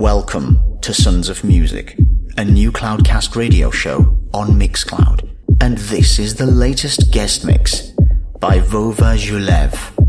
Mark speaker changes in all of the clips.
Speaker 1: Welcome to Sons of Music, a new Cloudcast radio show on Mixcloud. And this is the latest guest mix by Vova Julev.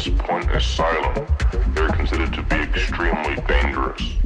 Speaker 2: West Point Asylum. They're considered to be extremely dangerous.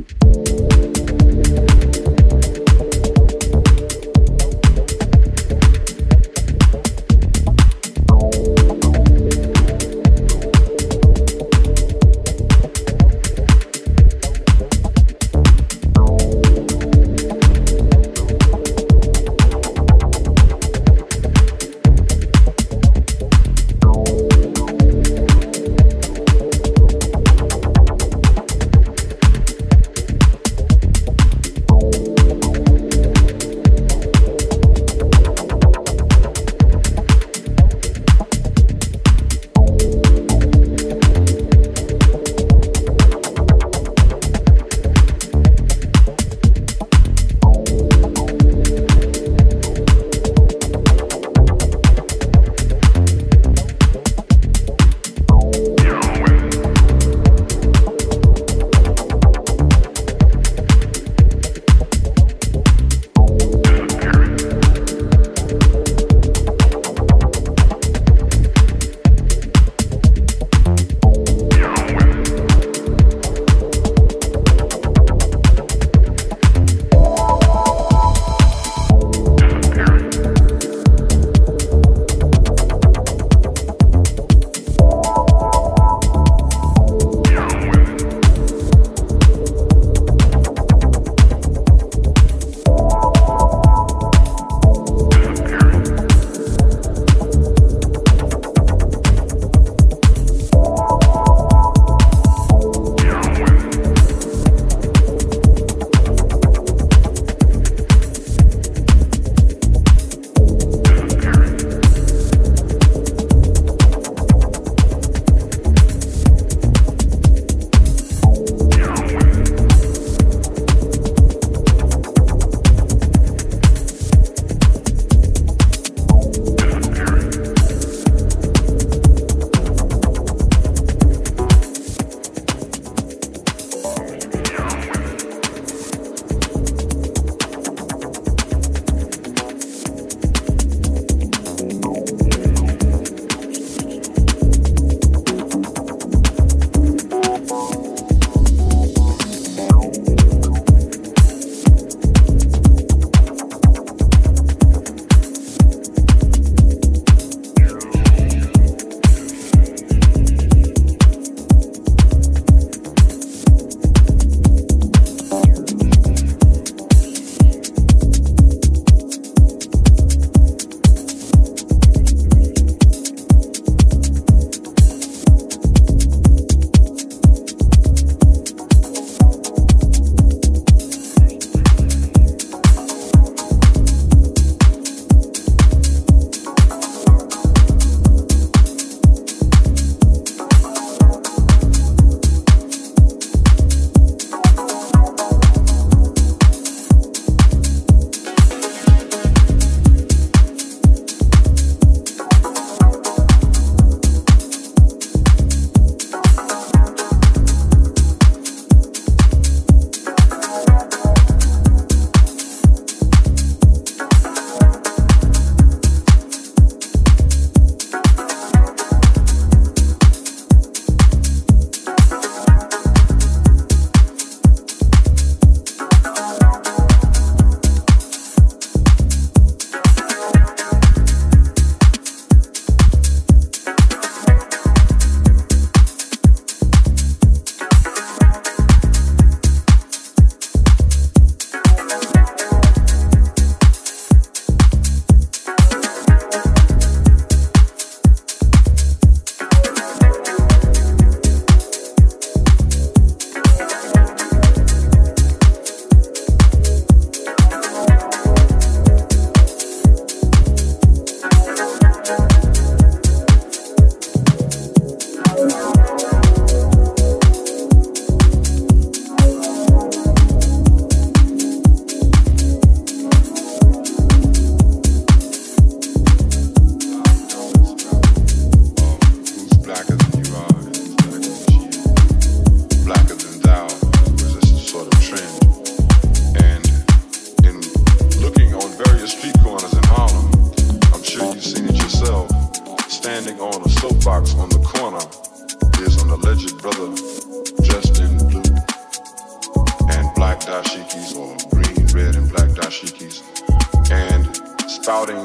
Speaker 2: Spouting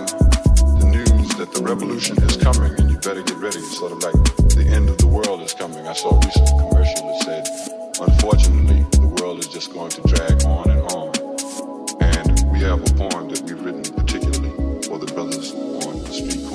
Speaker 2: the news that the revolution is coming and you better get ready. It's sort of like the end of the world is coming. I saw a recent commercial that said, unfortunately, the world is just going to drag on and on. And we have a poem that we've written particularly for the brothers on the street